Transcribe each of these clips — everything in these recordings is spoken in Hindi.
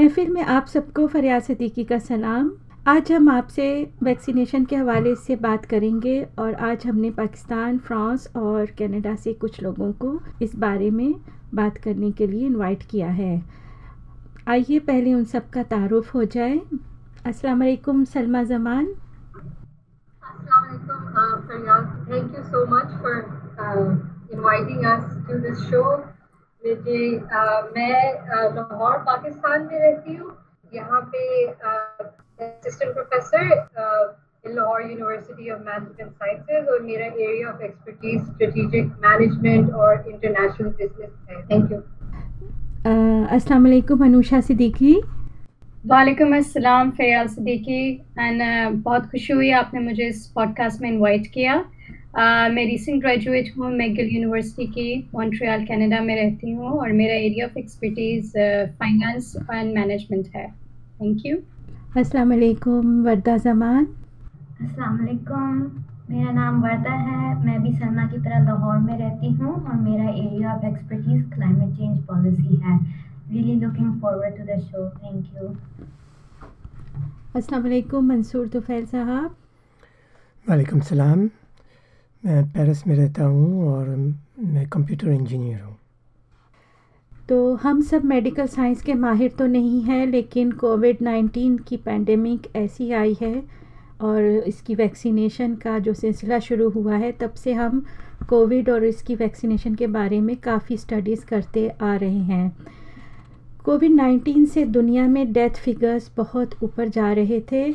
महफिल में आप सबको फरियाद सदीकी का सलाम। आज हम आपसे वैक्सीनेशन के हवाले से बात करेंगे और आज हमने पाकिस्तान, फ्रांस और कनाडा से कुछ लोगों को इस बारे में बात करने के लिए इनवाइट किया है। आइए पहले उन सब का तारुफ हो जाए। अस्सलाम वालेकुम, Salma Zaman. Thank you so much for inviting us to this show मुझे मैं लाहौर पाकिस्तान में रहती हूँ। यहाँ पे assistant professor Lahore University of Management Sciences और मेरा area of expertise strategic management और इंटरनेशनल बिज़नेस है। थैंक यू अस्सलाम वालेकुम अनुषा सिद्दीकी। वालेकुम अस्सलाम फयाल सिद्दीकी। एंड बहुत खुशी हुई आपने मुझे इस पॉडकास्ट में इनवाइट किया। मैं रिसेंट ग्रेजुएट हूँ मैगिल यूनिवर्सिटी की मॉन्ट्रियल कनाडा में रहती हूँ और मेरा area of expertise finance and management है। थैंक यू अस्सलाम वालेकुम वर्दा जमान। अस्सलाम वालेकुम मेरा नाम वर्दा है मैं भी सलमा की तरह लाहौर में रहती हूँ और मेरा area of expertise climate change policy है। Really looking forward to the show thank you अस्सलाम वालेकुम मंसूर तुफैल साहब। वालेकुम सलाम। मैं पेरिस में रहता हूँ और मैं कंप्यूटर इंजीनियर हूँ। तो हम सब मेडिकल साइंस के माहिर तो नहीं हैं, लेकिन कोविड नाइन्टीन की पैंडमिक ऐसी आई है और इसकी वैक्सीनेशन का जो सिलसिला शुरू हुआ है, तब से हम कोविड और इसकी वैक्सीनेशन के बारे में काफ़ी स्टडीज़ करते आ रहे हैं। कोविड नाइन्टीन से दुनिया में डेथ फिगर्स बहुत ऊपर जा रहे थे।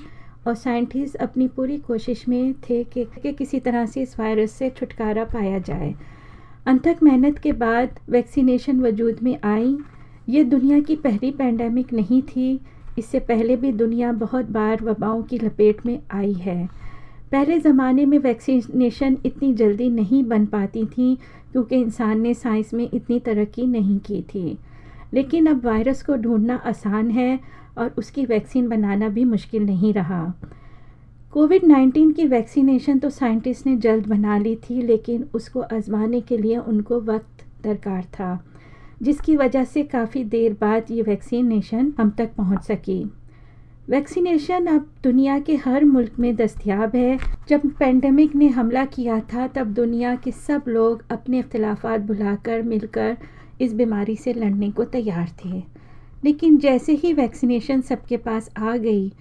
और साइंटिस्ट अपनी पूरी कोशिश में थे कि, कि किसी तरह से इस वायरस से छुटकारा पाया जाए। अनथक मेहनत के बाद वैक्सीनेशन वजूद में आई। ये दुनिया की पहली पैंडमिक नहीं थी। इससे पहले भी दुनिया बहुत बार वबाओं की लपेट में आई है। पहले ज़माने में वैक्सीनेशन इतनी जल्दी नहीं बन पाती थी क्योंकि इंसान ने साइंस में इतनी तरक्की नहीं की थी। लेकिन अब वायरस को ढूंढना आसान है और उसकी वैक्सीन बनाना भी मुश्किल नहीं रहा। कोविड नाइन्टीन की वैक्सीनेशन तो साइंटिस्ट ने जल्द बना ली थी, लेकिन उसको आजमाने के लिए उनको वक्त दरकार था, जिसकी वजह से काफ़ी देर बाद ये वैक्सीनेशन हम तक पहुँच सकी। वैक्सीनेशन अब दुनिया के हर मुल्क में दस्तयाब है। जब पेंडेमिक ने हमला किया था, तब दुनिया के सब लोग अपने अख्तिलाफ़ात बुलाकर मिलकर इस बीमारी से लड़ने को तैयार थे। लेकिन जैसे ही वैक्सीनेशन सबके पास आ गई,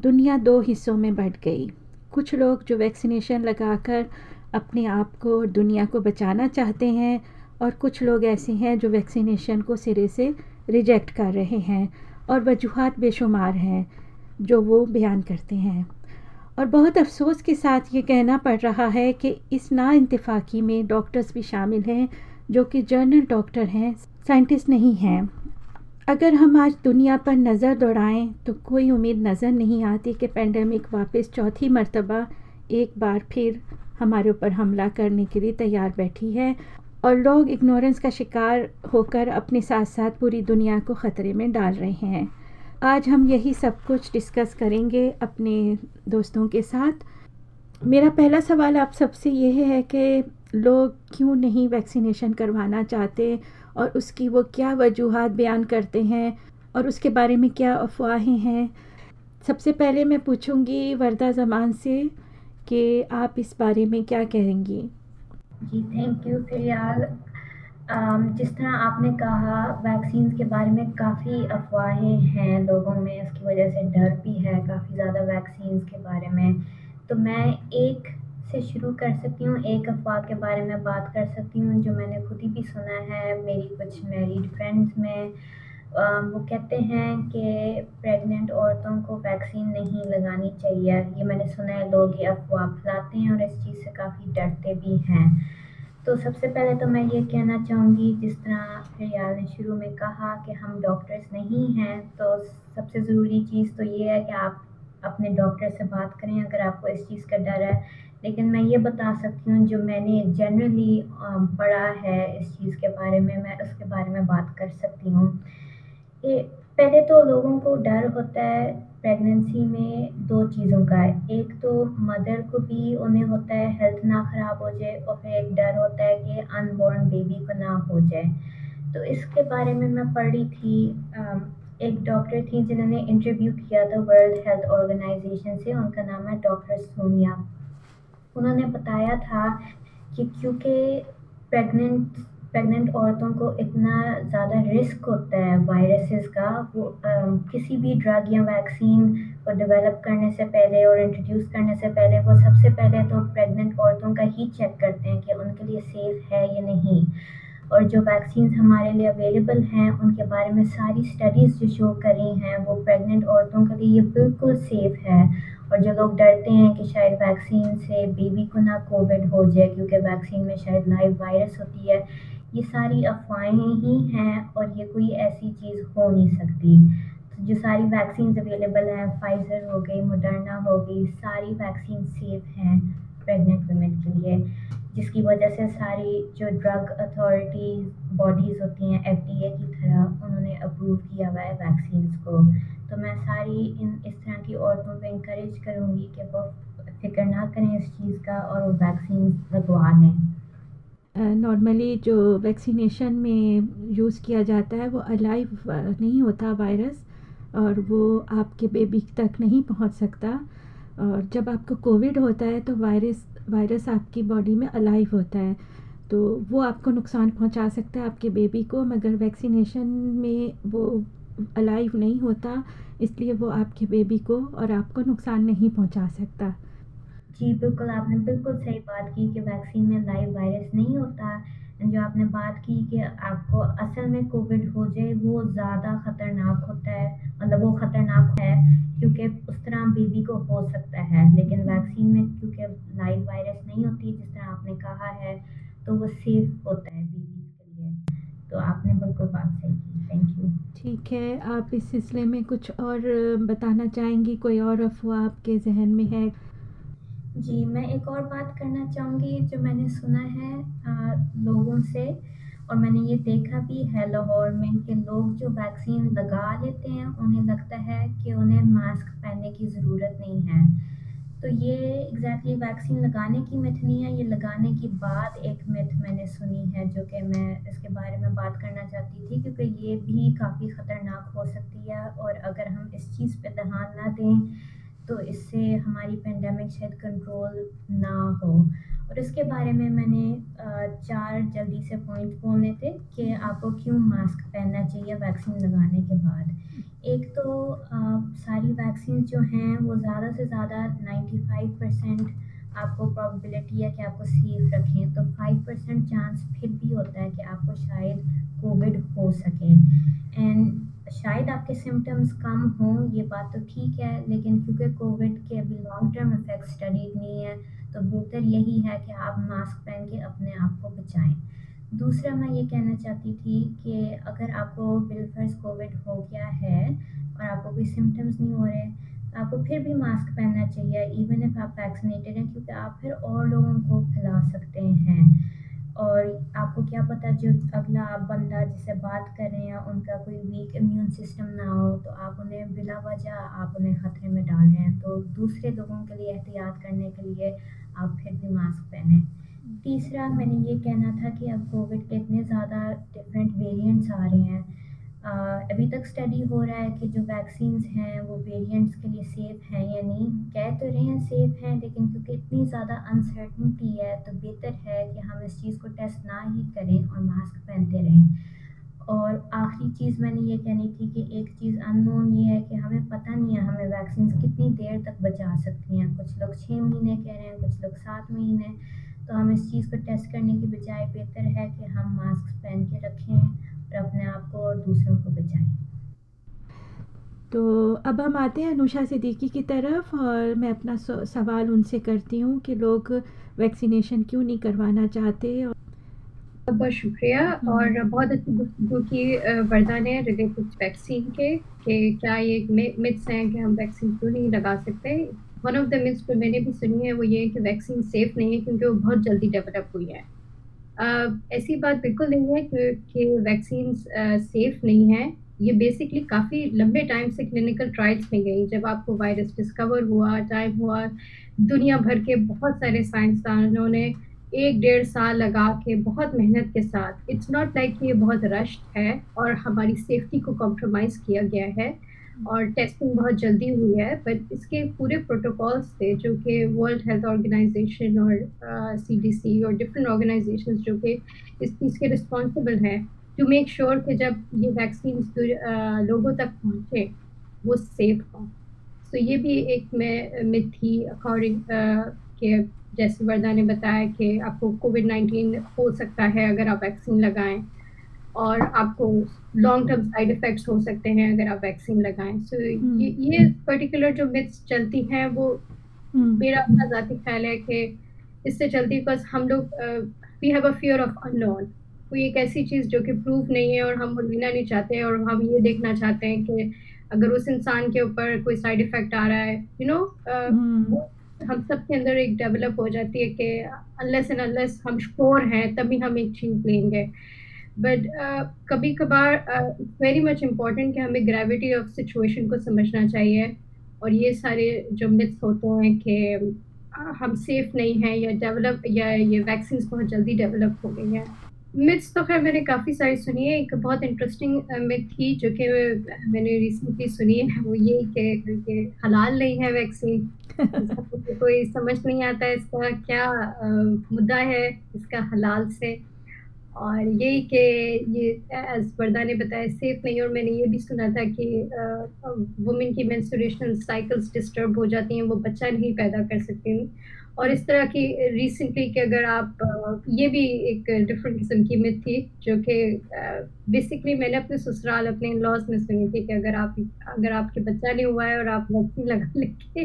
दुनिया दो हिस्सों में बढ़ गई। कुछ लोग जो वैक्सीनेशन लगाकर अपने आप को और दुनिया को बचाना चाहते हैं और कुछ लोग ऐसे हैं जो वैक्सीनेशन को सिरे से रिजेक्ट कर रहे हैं और वजूहत बेशुमार हैं, जो वो बयान करते हैं। और बहुत अफसोस के साथ ये कहना पड़ रहा है कि इस ना इंतफाक़ी में डॉक्टर्स भी शामिल हैं जो कि जर्नल डॉक्टर हैं साइंटिस्ट नहीं हैं। अगर हम आज दुनिया पर नज़र दौड़ाएँ तो कोई उम्मीद नज़र नहीं आती कि पेंडेमिक वापस चौथी मरतबा एक बार फिर हमारे ऊपर हमला करने के लिए तैयार बैठी है और लोग इग्नोरेंस का शिकार होकर अपने साथ साथ पूरी दुनिया को ख़तरे में डाल रहे हैं। आज हम यही सब कुछ डिस्कस करेंगे अपने दोस्तों के साथ। मेरा पहला सवाल आप सबसे यह है कि लोग क्यों नहीं वैक्सीनेशन करवाना चाहते और उसकी वो क्या वजूहत बयान करते हैं और उसके बारे में क्या अफवाहें हैं? सबसे पहले मैं पूछूँगी वर्दा ज़मान से कि आप इस बारे में क्या कहेंगी। जी थैंक यू फ़िलहाल जिस तरह आपने कहा वैक्सीन के बारे में काफ़ी अफवाहें हैं लोगों में उसकी वजह से डर भी है काफ़ी ज़्यादा वैक्सीन के बारे में। तो मैं एक से शुरू कर सकती हूँ। एक अफवाह के बारे में बात कर सकती हूँ, जो मैंने खुद ही भी सुना है मेरी कुछ मैरिड फ्रेंड्स में। वो कहते हैं कि प्रेग्नेंट औरतों को वैक्सीन नहीं लगानी चाहिए। ये मैंने सुना है, लोग ये अफवाह फैलाते हैं और इस चीज़ से काफ़ी डरते भी हैं। तो सबसे पहले तो मैं ये कहना चाहूँगी, जिस तरह फिर ने शुरू में कहा कि हम डॉक्टर्स नहीं हैं तो सबसे ज़रूरी चीज़ तो ये है कि आप अपने डॉक्टर से बात करें। अगर आपको इस चीज़ का डर है लेकिन मैं ये बता सकती हूँ, जो मैंने जनरली पढ़ा है इस चीज़ के बारे में, मैं उसके बारे में बात कर सकती हूँ। पहले तो लोगों को डर होता है प्रेगनेंसी में दो चीज़ों का। है एक तो मदर को भी उन्हें होता है हेल्थ ना ख़राब हो जाए और फिर एक डर होता है कि अनबॉर्न बेबी को ना हो जाए। तो इसके बारे में मैं पढ़ रही थी एक डॉक्टर थी जिन्होंने इंटरव्यू किया था वर्ल्ड हेल्थ ऑर्गेनाइजेशन से, उनका नाम है डॉक्टर सोनिया। उन्होंने बताया था कि क्योंकि प्रेग्नेंट प्रेग्नेंट औरतों को इतना ज़्यादा रिस्क होता है वायरसेस का वो आ, किसी भी ड्रग या वैक्सीन को डेवलप करने से पहले और इंट्रोड्यूस करने से पहले वो सबसे पहले तो प्रेग्नेंट औरतों का ही चेक करते हैं कि उनके लिए सेफ़ है या नहीं। और जो वैक्सीन हमारे लिए अवेलेबल हैं उनके बारे में सारी स्टडीज़ जो शो करी हैं वो प्रेग्नेंट औरतों के लिए ये बिल्कुल सेफ़ है। और जो लोग डरते हैं कि शायद वैक्सीन से बेबी को ना कोविड हो जाए, क्योंकि वैक्सीन में शायद लाइव वायरस होती है, ये सारी अफवाहें ही हैं और ये कोई ऐसी चीज़ हो नहीं सकती। तो जो सारी वैक्सीन अवेलेबल हैं फाइज़र हो गई मोडर्ना हो गई, सारी वैक्सीन सेफ़ हैं प्रेग्नेंट वुमेन के लिए, जिसकी वजह से सारी जो ड्रग अथॉरिटीज़ बॉडीज़ होती हैं एफ़ की तरह, उन्होंने अप्रूव किया हुआ है वैक्सीन को। तो मैं सारी इन इस तरह की औरतों को इंक्रेज करूँगी कि वो फ़िक्र ना करें इस चीज़ का और वो वैक्सीन लगवा लें। नॉर्मली uh, जो वैक्सीनेशन में यूज़ किया जाता है वो अलाइव नहीं होता वायरस और वो आपके बेबी तक नहीं पहुँच सकता। और जब आपको कोविड होता है तो वायरस वायरस आपकी बॉडी में अलाइव होता है। तो वो आपको नुकसान पहुँचा सकता है आपके बेबी को मगर वैक्सीनेशन में वो अलाइव नहीं होता, इसलिए वो आपके बेबी को और आपको नुकसान नहीं पहुँचा सकता। जी, बिल्कुल आपने बिल्कुल सही बात की कि वैक्सीन में लाइव वायरस नहीं होता। जो आपने बात की कि आपको असल में कोविड हो जाए, वो ज़्यादा ख़तरनाक होता है। मतलब वो ख़तरनाक है क्योंकि उस तरह बेबी को हो सकता है। लेकिन वैक्सीन में क्योंकि लाइव वायरस नहीं होती, जिस तरह आपने कहा है तो वो सेफ़ होता है बेबी के लिए। तो आपने बिल्कुल बात सही थैंक यू ठीक है आप इस सिलसिले में कुछ और बताना चाहेंगी? कोई और अफवाह आपके जहन में है? जी, मैं एक और बात करना चाहूँगी जो मैंने सुना है आ, लोगों से और मैंने ये देखा भी है लाहौर में कि लोग जो वैक्सीन लगा लेते हैं उन्हें लगता है कि उन्हें मास्क पहनने की ज़रूरत नहीं है। तो ये एग्ज़ैक्टली वैक्सीन लगाने की मिथ नहीं है, ये लगाने के बाद एक मिथ मैंने सुनी है जो कि मैं इसके बारे में बात करना चाहती थी क्योंकि ये भी काफ़ी ख़तरनाक हो सकती है और अगर हम इस चीज़ पे ध्यान ना दें तो इससे हमारी पेंडेमिक शायद कंट्रोल ना हो। और इसके बारे में मैंने चार जल्दी से पॉइंट बोलने थे कि आपको क्यों मास्क पहनना चाहिए वैक्सीन लगाने के बाद। एक तो सारी वैक्सीन जो हैं, वो ज़्यादा से ज़्यादा 95 परसेंट आपको प्रॉबिलिटी है कि आपको सेफ़ रखें। तो 5 परसेंट चांस फिर भी होता है कि आपको शायद कोविड हो सके। एंड शायद आपके सिम्टम्स कम हों, ये बात तो ठीक है, लेकिन क्योंकि कोविड के अभी लॉन्ग टर्म इफ़ेक्ट स्टडी नहीं है तो बेहतर यही है कि आप मास्क पहन के अपने आप को बचाएँ। दूसरा मैं ये कहना चाहती थी कि अगर आपको बिलफर्स कोविड हो गया है और आपको कोई सिम्टम्स नहीं हो रहे तो आपको फिर भी मास्क पहनना चाहिए इवन इफ़ आप वैक्सीनेटेड हैं, क्योंकि आप फिर और लोगों को फैला सकते हैं। और आपको क्या पता जो अगला आप बंदा जिससे बात कर रहे हैं, उनका कोई वीक इम्यून सिस्टम ना हो तो आप उन्हें बिला वजह आप उन्हें ख़तरे में डाल रहे हैं। तो दूसरे लोगों के लिए एहतियात करने के लिए आप फिर भी मास्क पहने। तीसरा मैंने ये कहना था कि अब कोविड के इतने ज़्यादा डिफरेंट वेरिएंट्स आ रहे हैं। आ, अभी तक स्टडी हो रहा है कि जो वैक्सीन्स हैं वो वेरिएंट्स के लिए सेफ़ हैं या नहीं। कह तो रहे हैं सेफ़ हैं लेकिन क्योंकि इतनी ज़्यादा अनसर्टनटी है तो बेहतर है कि हम इस चीज़ को टेस्ट ना ही करें और मास्क पहनते रहें। और आखिरी चीज़ मैंने ये कहनी थी कि एक चीज़ अननोन ये है कि हमें पता नहीं है हमें वैक्सीन कितनी देर तक बचा सकती हैं। कुछ लोग छः महीने कह रहे हैं कुछ लोग सात महीने। तो हम इस चीज़ को टेस्ट करने की बजाय बेहतर है कि हम मास्क पहन के रखें और अपने आप को और दूसरों को बचाएँ तो अब हम आते हैं अनुषा सिद्दीकी की तरफ़ और मैं अपना सवाल उनसे करती हूँ कि लोग वैक्सीनेशन क्यों नहीं करवाना चाहते और बहुत शुक्रिया हम्म। और बहुत अच्छी गुफ्तु की वर्दा ने रिलेटेड वैक्सीन के कि क्या ये मिथ्स हैं कि हम वैक्सीन क्यों नहीं लगा सकते वन ऑफ़ द मिथ्स जो मैंने भी सुनी है, वो ये है कि वैक्सीन सेफ़ नहीं है क्योंकि वो बहुत जल्दी डेवलप हुई है। ऐसी बात बिल्कुल नहीं है कि वैक्सीन सेफ़ नहीं है। ये बेसिकली काफ़ी लंबे टाइम से क्लिनिकल ट्रायल्स में गई, जब आपको वायरस डिस्कवर हुआ टाइम हुआ, दुनिया भर के बहुत सारे साइंसदानों ने एक डेढ़ साल लगा के बहुत मेहनत के साथ इट्स नॉट लाइक ये बहुत रश है और हमारी सेफ्टी को कॉम्प्रोमाइज़ किया गया है। और टेस्टिंग बहुत जल्दी हुई है बट इसके पूरे प्रोटोकॉल्स थे जो कि वर्ल्ड हेल्थ ऑर्गेनाइजेशन और सी डी सी और डिफरेंट ऑर्गेनाइजेशन जो कि इस चीज़ के रिस्पॉन्सिबल हैं टू मेक श्योर कि जब ये वैक्सीन लोगों तक पहुँचे, वो सेफ़ हों। सो ये भी एक मैं मिथ थी अकॉर्डिंग के जैसे वर्दा ने बताया कि आपको कोविड नाइन्टीन हो सकता है अगर आप वैक्सीन लगाएँ। और आपको लॉन्ग टर्म साइड इफ़ेक्ट्स हो सकते हैं अगर आप वैक्सीन लगाएँ सो so, ये ये पर्टिकुलर जो मिथ्स चलती हैं वो हम्म। मेरा अपना ज़ाती ख्याल है कि इससे चलती बिकॉज़ हम लोग we have a fear of unknown कोई एक ऐसी चीज़ जो कि प्रूफ नहीं है और हम वो लेना नहीं चाहते और हम ये देखना चाहते हैं कि अगर उस इंसान के ऊपर कोई साइड इफ़ेक्ट आ रहा है you you know know, uh, hmm. हम सब के अंदर एक डेवलप हो जाती है कि अनलेस एंड अनलेस हम श्योर हैं तभी हम एक चीज़ लेंगे बट uh, कभी कभार वेरी मच इंपॉर्टेंट कि हमें ग्रेविटी ऑफ़ सिचुएशन को समझना चाहिए। और ये सारे जो मिथ्स होते हैं कि uh, हम सेफ़ नहीं हैं या डेवलप या ये वैक्सीन बहुत जल्दी डेवलप हो गई हैं। मिथ्स तो खैर मैंने काफ़ी सारी सुनी है। एक बहुत इंटरेस्टिंग मिथ uh, थी जो कि मैंने रिसेंटली सुनी है। वो ये कि ये हलाल नहीं है वैक्सीन कोई समझ नहीं आता है इसका क्या मुद्दा है इसका हलाल से। और यही कि ये एज वर्दा ने बताया सेफ़ नहीं और मैंने ये भी सुना था कि वुमेन की मेंस्ट्रुएशन साइकिल्स डिस्टर्ब हो जाती हैं वो बच्चा नहीं पैदा कर सकती और इस तरह की रिसेंटली कि अगर आप ये भी एक डिफरेंट किस्म की मिथ थी जो कि बेसिकली मैंने अपने ससुराल अपने लॉज में सुनी थी कि अगर आप अगर आपके बच्चा नहीं हुआ है और आप वैक्सीन लगा लेंगे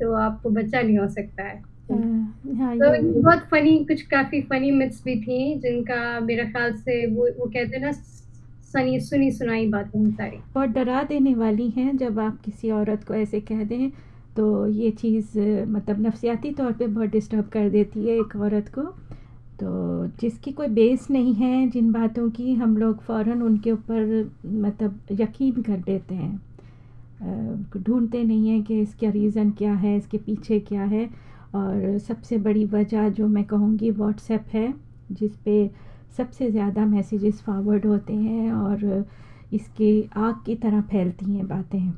तो आपको बच्चा नहीं हो सकता हाँ, तो बहुत फनी कुछ काफ़ी फनी मिथ्स भी थी जिनका मेरा ख्याल से वो वो कहते हैं ना सनी सुनी सुनाई बातें सारी। बहुत डरा देने वाली हैं जब आप किसी औरत को ऐसे कह दें तो ये चीज़ मतलब नफसियाती तौर पे बहुत डिस्टर्ब कर देती है एक औरत को। तो जिसकी कोई बेस नहीं है जिन बातों की हम लोग फ़ौर उनके ऊपर मतलब यकीन कर देते हैं। ढूंढते नहीं हैं कि इसका रीज़न क्या है इसके पीछे क्या है। और सबसे बड़ी वजह जो मैं कहूँगी व्हाट्सएप है, जिस पे सबसे ज़्यादा मैसेजेस फॉरवर्ड होते हैं और इसके आग की तरह फैलती हैं बातें।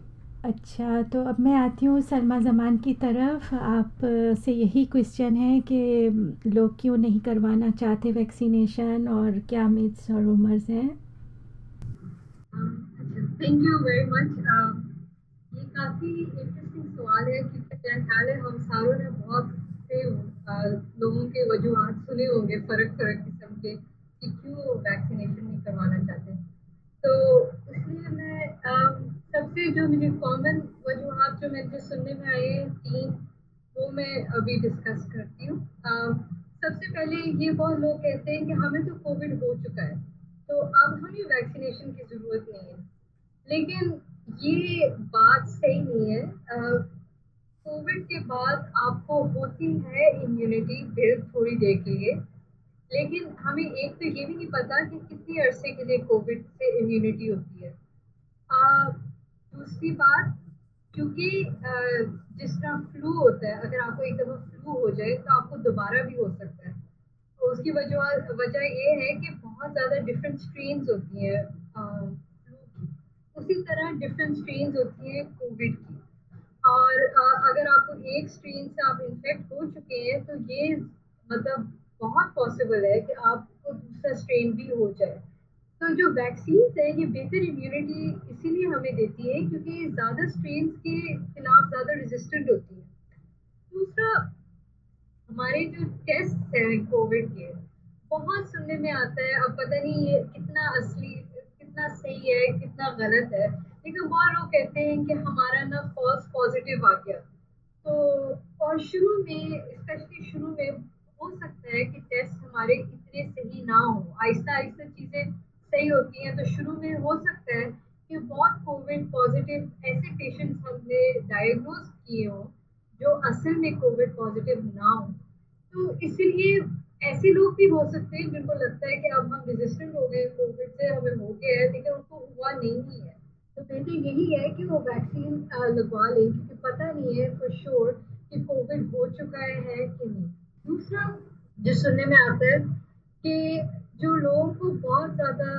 अच्छा तो अब मैं आती हूँ सलमा ज़मान की तरफ़। आप से यही क्वेश्चन है कि लोग क्यों नहीं करवाना चाहते वैक्सीनेशन और क्या मिथ्स और उमर्स हैं? थैंक यू वेरी मच ये काफ़ी इंटरेस्टिंग सवाल है मेरा ख्याल है? हम सारों ने बहुत से लोगों के वजूहत सुने होंगे फ़र्क फ़र्क किस्म के कि क्यों वैक्सीनेशन नहीं करवाना चाहते। तो इसलिए मैं सबसे जो मुझे कॉमन वजूहत जो मुझे सुनने में आए तीन, वो मैं अभी डिस्कस करती हूँ। सबसे पहले ये बहुत लोग कहते हैं कि हमें तो कोविड हो चुका है तो अब हमें वैक्सीनेशन की ज़रूरत नहीं है। लेकिन ये बात सही नहीं है। कोविड के बाद आपको होती है इम्यूनिटी फिर थोड़ी देर के लिए। लेकिन हमें एक तो ये भी नहीं पता कि कितने अरसे के लिए कोविड से इम्यूनिटी होती है। दूसरी बात, क्योंकि जिस तरह फ्लू होता है, अगर आपको एक दफ़ा फ्लू हो जाए तो आपको दोबारा भी हो सकता है। तो उसकी वजह वजह ये है कि बहुत ज़्यादा डिफरेंट स्ट्रेन होती हैं उसी तरह डिफरेंट स्ट्रेन होती हैं कोविड की। और अगर आपको एक स्ट्रेन से आप इन्फेक्ट हो चुके हैं तो ये मतलब बहुत पॉसिबल है कि आपको दूसरा स्ट्रेन भी हो जाए। तो जो वैक्सीन है, ये बेहतर इम्यूनिटी इसीलिए हमें देती है क्योंकि ज़्यादा स्ट्रेन के खिलाफ ज़्यादा रेजिस्टेंट होती है। दूसरा, हमारे जो टेस्ट हैं कोविड के, बहुत सुनने में आता है, अब पता नहीं ये कितना असली, कितना सही है, कितना गलत है लेकिन बहुत लोग कहते हैं कि हमारा ना फॉल्स पॉजिटिव आ गया। तो और शुरू में स्पेशली शुरू में, हो सकता है कि टेस्ट हमारे इतने सही ना हो। आहिस्ता आहिस्ता चीज़ें सही होती हैं तो शुरू में हो सकता है कि बहुत कोविड पॉजिटिव ऐसे पेशेंट्स हमने डायग्नोज किए हों, जो असल में कोविड पॉजिटिव ना हो। तो इसीलिए ऐसे लोग भी हो सकते हैं, जिनको लगता है कि अब हम रेजिस्टेंट हो गए कोविड से हमें हो गया है, लेकिन उनको हुआ नहीं है। तो बेहतर यही है कि वो वैक्सीन लगवा लें, क्योंकि पता नहीं है फॉर श्योर कि कोविड हो चुका है कि नहीं। दूसरा, जो सुनने में आता है कि जो लोगों को बहुत ज़्यादा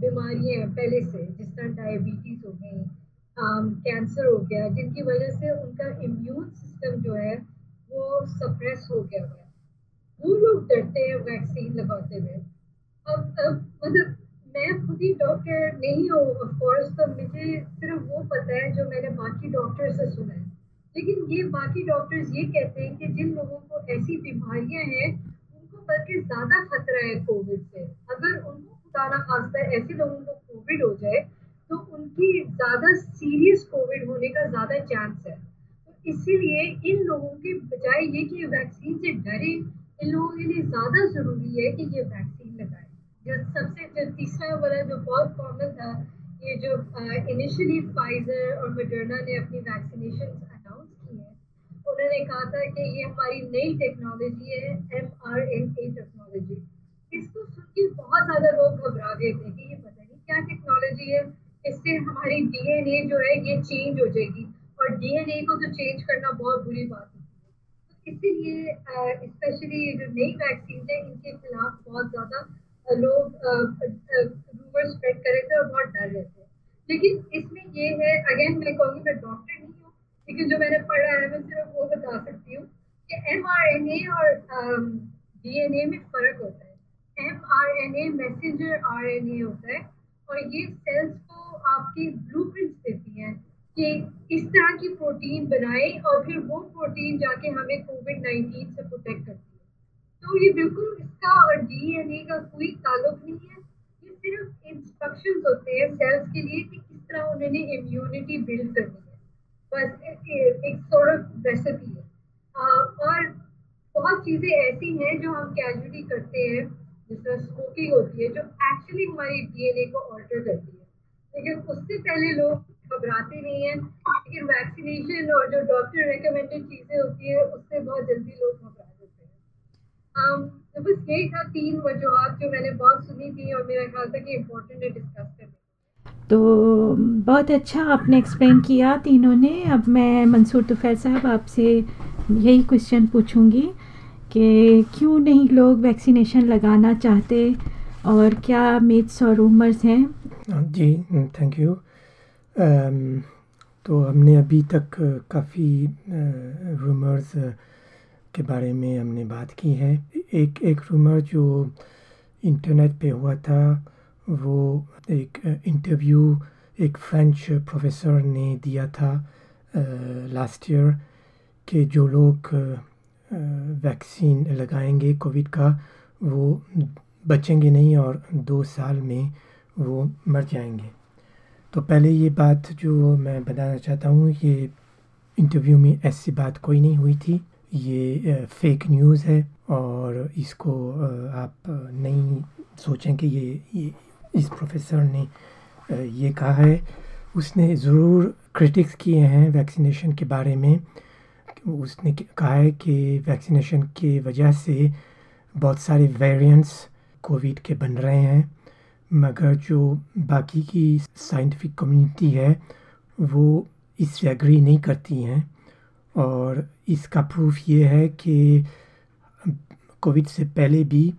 बीमारियाँ हैं पहले से, जिस तरह डायबिटीज़ हो गई कैंसर हो गया, जिनकी वजह से उनका इम्यून सिस्टम जो है, वो सप्रेस हो गया है। वो लोग डरते हैं वैक्सीन लगाते हुए। अब अब मतलब मैं खुद ही डॉक्टर नहीं हूँ ऑफकोर्स तो मुझे सिर्फ़ वो पता है जो मैंने बाकी डॉक्टर से सुना है। लेकिन ये बाकी डॉक्टर्स ये कहते हैं कि जिन लोगों को ऐसी बीमारियाँ हैं, उनको बल्कि ज़्यादा खतरा है कोविड से। अगर उनको खुदा ना खास्ता ऐसे लोगों को कोविड हो जाए तो उनकी ज़्यादा सीरियस कोविड होने का ज़्यादा चांस है। तो इसीलिए इन लोगों के बजाय ये कि वैक्सीन से डरे, इन लोगों के लिए ज़्यादा ज़रूरी है कि ये वैक्सीन जो सबसे तीसरा वाला जो बहुत कॉमन था, ये जो इनिशियली फाइजर और मडर्ना ने अपनी वैक्सीनेशन अनाउंस की है, उन्होंने कहा था कि ये हमारी नई टेक्नोलॉजी है M R N A technology इसको सुन के बहुत ज़्यादा लोग घबरा गए थे कि ये पता नहीं क्या टेक्नोलॉजी है, इससे हमारी डीएनए जो है ये चेंज हो जाएगी, और डीएनए को तो चेंज करना बहुत बुरी बात है। तो इसीलिए स्पेशली जो नई वैक्सीन है, इनके खिलाफ बहुत ज़्यादा लोग रूमर स्प्रेड कर रहे थे और बहुत डर रहे थे। लेकिन इसमें ये है अगेन मैं कहूँगी मैं डॉक्टर नहीं हूँ, लेकिन जो मैंने पढ़ा है, मैं सिर्फ़ वो बता सकती हूँ कि एम आर एन ए और डी एन ए में फ़र्क होता है। M R N A messenger R N A होता है और ये सेल्स को आपकी ब्लू देती हैं कि इस तरह की प्रोटीन बनाए और फिर वो प्रोटीन जाके हमें कोविड नाइन्टीन से प्रोटेक्ट करती है। तो ये बिल्कुल इसका और डी एन ए का कोई ताल्लुक नहीं है। ये सिर्फ़ इंस्ट्रक्शन होते हैं सेल्स के लिए कि किस तरह उन्होंने इम्यूनिटी बिल्ड करनी है। बस एक सॉर्ट ऑफ़ रेसिपी है। और बहुत चीज़ें ऐसी हैं जो हम कैजुअली करते हैं जिस तरह स्मोकिंग होती है जो एक्चुअली हमारी डीएनए को ऑल्टर करती है। लेकिन उससे पहले लोग घबराते नहीं हैं लेकिन वैक्सीनेशन और जो डॉक्टर रिकमेंडेड चीज़ें होती है उससे बहुत जल्दी लोग घबरा जाते हैं। um, तो बस यही था तीन वजूहत जो मैंने बहुत सुनी थी और मेरा ख्याल था कि इम्पोर्टेंट है डिस्कस करना तो बहुत अच्छा आपने एक्सप्लेन किया तीनों ने। अब मैं मंसूर तुफ़ैल साहब आपसे यही क्वेश्चन पूछूँगी कि क्यों नहीं लोग वैक्सीनेशन लगाना चाहते और क्या मिथ्स और रूमर्स हैं? हाँ जी थैंक यू तो हमने अभी तक काफ़ी रूमर्स के बारे में हमने बात की है। एक एक रूमर जो इंटरनेट पे हुआ था, वो एक इंटरव्यू एक फ्रेंच प्रोफेसर ने दिया था लास्ट ईयर कि जो लोग वैक्सीन लगाएँगे कोविड का, वो बचेंगे नहीं और दो साल में वो मर जाएँगे। तो पहले ये बात जो मैं बताना चाहता हूँ, ये इंटरव्यू में ऐसी बात कोई नहीं हुई थी। ये फेक न्यूज़ है और इसको आप नहीं सोचें कि ये ये, इस प्रोफेसर ने ये कहा है। उसने ज़रूर क्रिटिक्स किए हैं वैक्सीनेशन के बारे में। उसने कहा है कि वैक्सीनेशन के वजह से बहुत सारे वेरिएंट्स कोविड के बन रहे हैं, मगर जो बाकी की साइंटिफिक कम्युनिटी है, वो इससे एग्री नहीं करती हैं। और इसका प्रूफ ये है कि कोविड से पहले भी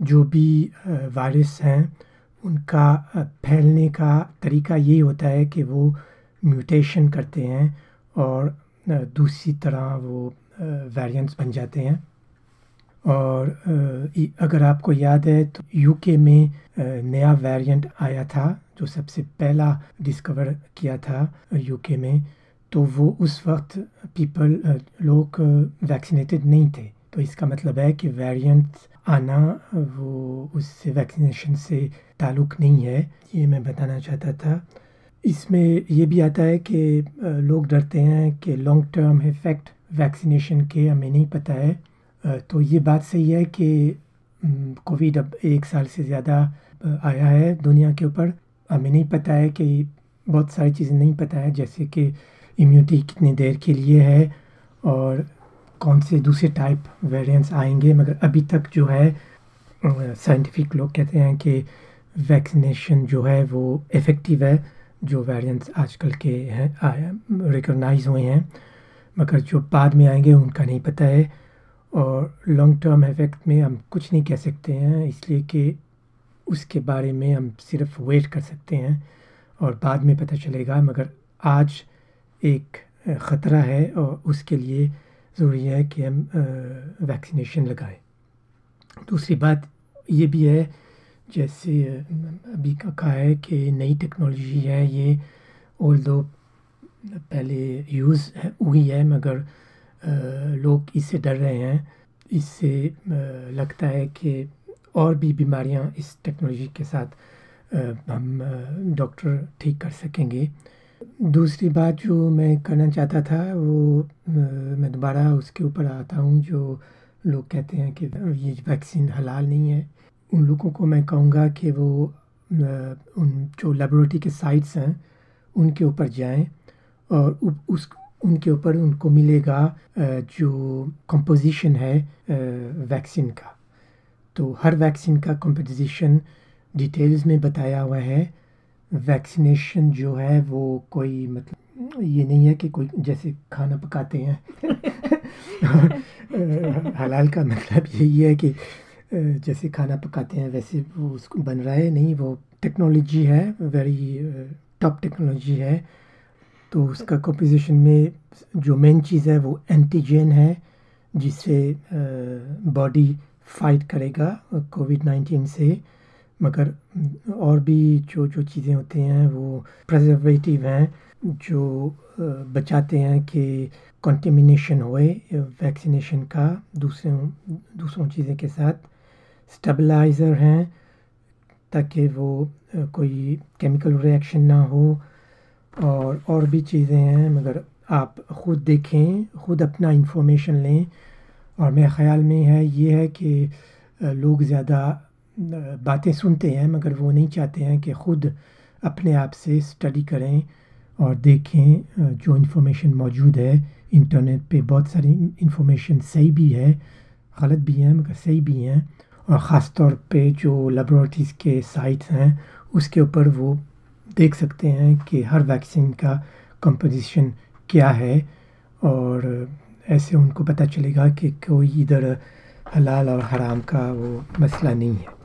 जो भी वायरस हैं, उनका फैलने का तरीका ये होता है कि वो म्यूटेशन करते हैं और दूसरी तरह वो वेरिएंट्स बन जाते हैं। और अगर आपको याद है तो यूके में नया वेरिएंट आया था, जो सबसे पहला डिस्कवर किया था यूके में। तो वो उस वक्त पीपल लोग वैक्सीनेटेड नहीं थे। तो इसका मतलब है कि वेरिएंट्स आना वो उससे वैक्सीनेशन से ताल्लुक़ नहीं है, ये मैं बताना चाहता था। इसमें ये भी आता है कि लोग डरते हैं कि लॉन्ग टर्म इफ़ेक्ट वैक्सीनेशन के हमें नहीं पता है। तो ये बात सही है कि कोविड अब एक साल से ज़्यादा आया है दुनिया के ऊपर। हमें नहीं पता है कि बहुत सारी चीज़ें नहीं पता है, जैसे कि इम्यूनिटी कितनी देर के लिए है और कौन से दूसरे टाइप वेरिएंट्स आएँगे। मगर अभी तक जो है साइंटिफिक लोग कहते हैं कि वैक्सीनेशन जो है वो इफ़ेक्टिव है, जो वेरिएंट्स आजकल के हैं रिकॉग्नाइज हुए हैं। मगर जो बाद में आएँगे उनका नहीं पता है और लॉन्ग टर्म इफ़ेक्ट में हम कुछ नहीं कह सकते हैं, इसलिए कि उसके बारे में हम सिर्फ़ वेट कर सकते हैं और बाद में पता चलेगा। मगर आज एक ख़तरा है और उसके लिए ज़रूरी है कि हम वैक्सीनेशन लगाएँ। दूसरी बात ये भी है, जैसे अभी का कहा है कि नई टेक्नोलॉजी है ये ओल दो पहले यूज़ हुई है, मगर लोग इससे डर रहे हैं। इससे लगता है कि और भी बीमारियाँ इस टेक्नोलॉजी के साथ हम डॉक्टर ठीक कर सकेंगे। दूसरी बात जो मैं करना चाहता था, वो मैं दोबारा उसके ऊपर आता हूँ, जो लोग कहते हैं कि ये वैक्सीन हलाल नहीं है। उन लोगों को मैं कहूँगा कि वो उन जो लेबोरेटरी के साइट्स हैं, उनके ऊपर जाएँ और उस, उनके ऊपर उनको मिलेगा जो कंपोजिशन है वैक्सीन का। तो हर वैक्सीन का कंपोजिशन डिटेल्स में बताया हुआ है। वैक्सीनेशन जो है वो कोई मतलब ये नहीं है कि कोई जैसे खाना पकाते हैं। हलाल का मतलब यही है कि जैसे खाना पकाते हैं वैसे वो उसको बन रहा है, नहीं, वो टेक्नोलॉजी है वेरी टॉप टेक्नोलॉजी है। तो उसका कंपोजिशन में जो मेन चीज़ है वो एंटीजन है, जिससे बॉडी फाइट करेगा कोविड नाइन्टीन से। मगर और भी जो जो चीज़ें होती हैं, वो प्रजर्वेटिव हैं, जो बचाते हैं कि कंटेमिनेशन होए वैक्सीनेशन का, दूसरे, दूसरों चीज़ें के साथ। स्टेबलाइज़र हैं, ताकि वो कोई केमिकल रिएक्शन ना हो। और और भी चीज़ें हैं, मगर आप ख़ुद देखें, ख़ुद अपना इंफॉर्मेशन लें। और मेरे ख़्याल में है, ये है कि लोग ज़्यादा बातें सुनते हैं, मगर वो नहीं चाहते हैं कि ख़ुद अपने आप से स्टडी करें और देखें जो इन्फॉर्मेशन मौजूद है इंटरनेट पे। बहुत सारी इन्फॉर्मेशन सही भी है, गलत भी है, मगर सही भी हैं। और ख़ास तौर पे जो लेबोरेटरीज़ के साइट्स हैं, उसके ऊपर वो देख सकते हैं कि हर वैक्सीन का कंपोजिशन क्या है। और ऐसे उनको पता चलेगा कि कोई इधर हलाल और हराम का वो मसला नहीं है।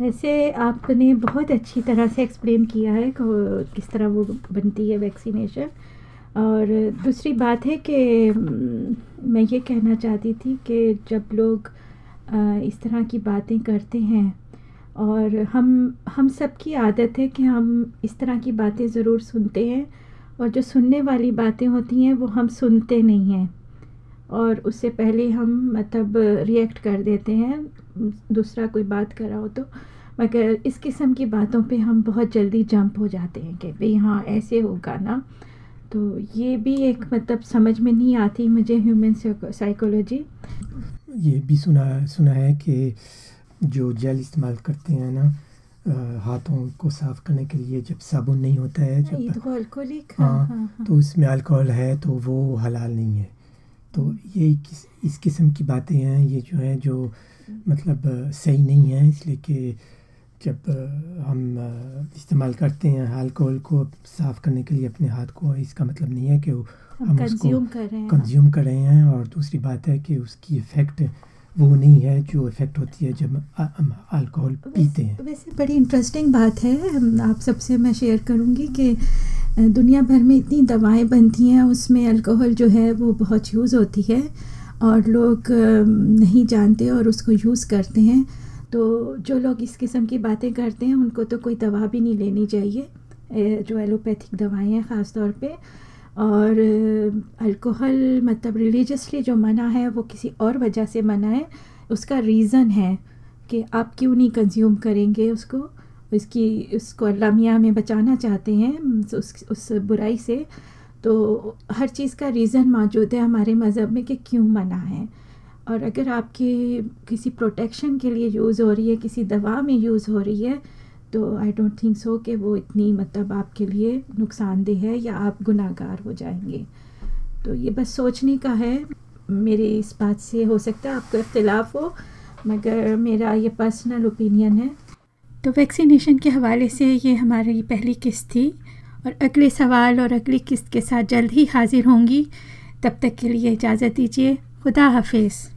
वैसे आपने बहुत अच्छी तरह से एक्सप्लेन किया है किस तरह वो बनती है वैक्सीनेशन और दूसरी बात है कि मैं ये कहना चाहती थी कि जब लोग इस तरह की बातें करते हैं और हम हम सब की आदत है कि हम इस तरह की बातें ज़रूर सुनते हैं और जो सुनने वाली बातें होती हैं वो हम सुनते नहीं हैं। और उससे पहले हम मतलब रिएक्ट कर देते हैं। दूसरा कोई बात कर रहा हो तो। मगर इस किस्म की बातों पे हम बहुत जल्दी जंप हो जाते हैं कि भाई हाँ ऐसे होगा ना। तो ये भी एक मतलब समझ में नहीं आती मुझे ह्यूमन साइकोलॉजी ये भी सुना सुना है कि जो जेल इस्तेमाल करते हैं ना हाथों को साफ़ करने के लिए जब साबुन नहीं होता है जब तो हाँ, हाँ, हाँ। तो उसमें अल्कोहल है तो वो हलाल नहीं है। तो ये किस इस किस्म की बातें हैं ये जो है जो मतलब सही नहीं है इसलिए कि जब हम इस्तेमाल करते हैं अल्कोहल को साफ़ करने के लिए अपने हाथ को इसका मतलब नहीं है कि हम, हम उसको कंज्यूम कर रहे हैं। और दूसरी बात है कि उसकी इफ़ेक्ट वो नहीं है जो इफ़ेक्ट होती है जब हम अल्कोहल पीते हैं। वैसे बड़ी इंटरेस्टिंग बात है। आप सबसे मैं शेयर करूँगी कि दुनिया भर में इतनी दवाएँ बनती हैं, उसमें अल्कोहल जो है वो बहुत यूज़ होती है और लोग नहीं जानते और उसको यूज़ करते हैं। तो जो लोग इस किस्म की बातें करते हैं, उनको तो कोई दवा भी नहीं लेनी चाहिए जो एलोपैथिक दवाएँ हैं ख़ास तौर पे। और अल्कोहल मतलब रिलीजियसली जो मना है, वो किसी और वजह से मना है। उसका रीज़न है कि आप क्यों नहीं कंज्यूम करेंगे उसको? इसकी उसको अल्लाह में बचाना चाहते हैं, उस उस बुराई से। तो हर चीज़ का रीज़न मौजूद है हमारे मज़हब में कि क्यों मना है। और अगर आपके किसी प्रोटेक्शन के लिए यूज़ हो रही है, किसी दवा में यूज़ हो रही है तो आई डोंट थिंक सो कि वो इतनी मतलब आपके लिए नुकसानदेह है या आप गुनाहगार हो जाएँगे। तो ये बस सोचने का है। मेरे इस बात से हो सकता है आपको इख्तलाफ हो, मगर मेरा ये पर्सनल ओपिनियन है। तो वैक्सीनेशन के हवाले से ये हमारी पहली किस्त थी और अगले सवाल और अगली किस्त के साथ जल्द ही हाजिर होंगी। तब तक के लिए इजाज़त दीजिए। खुदा हाफिज़।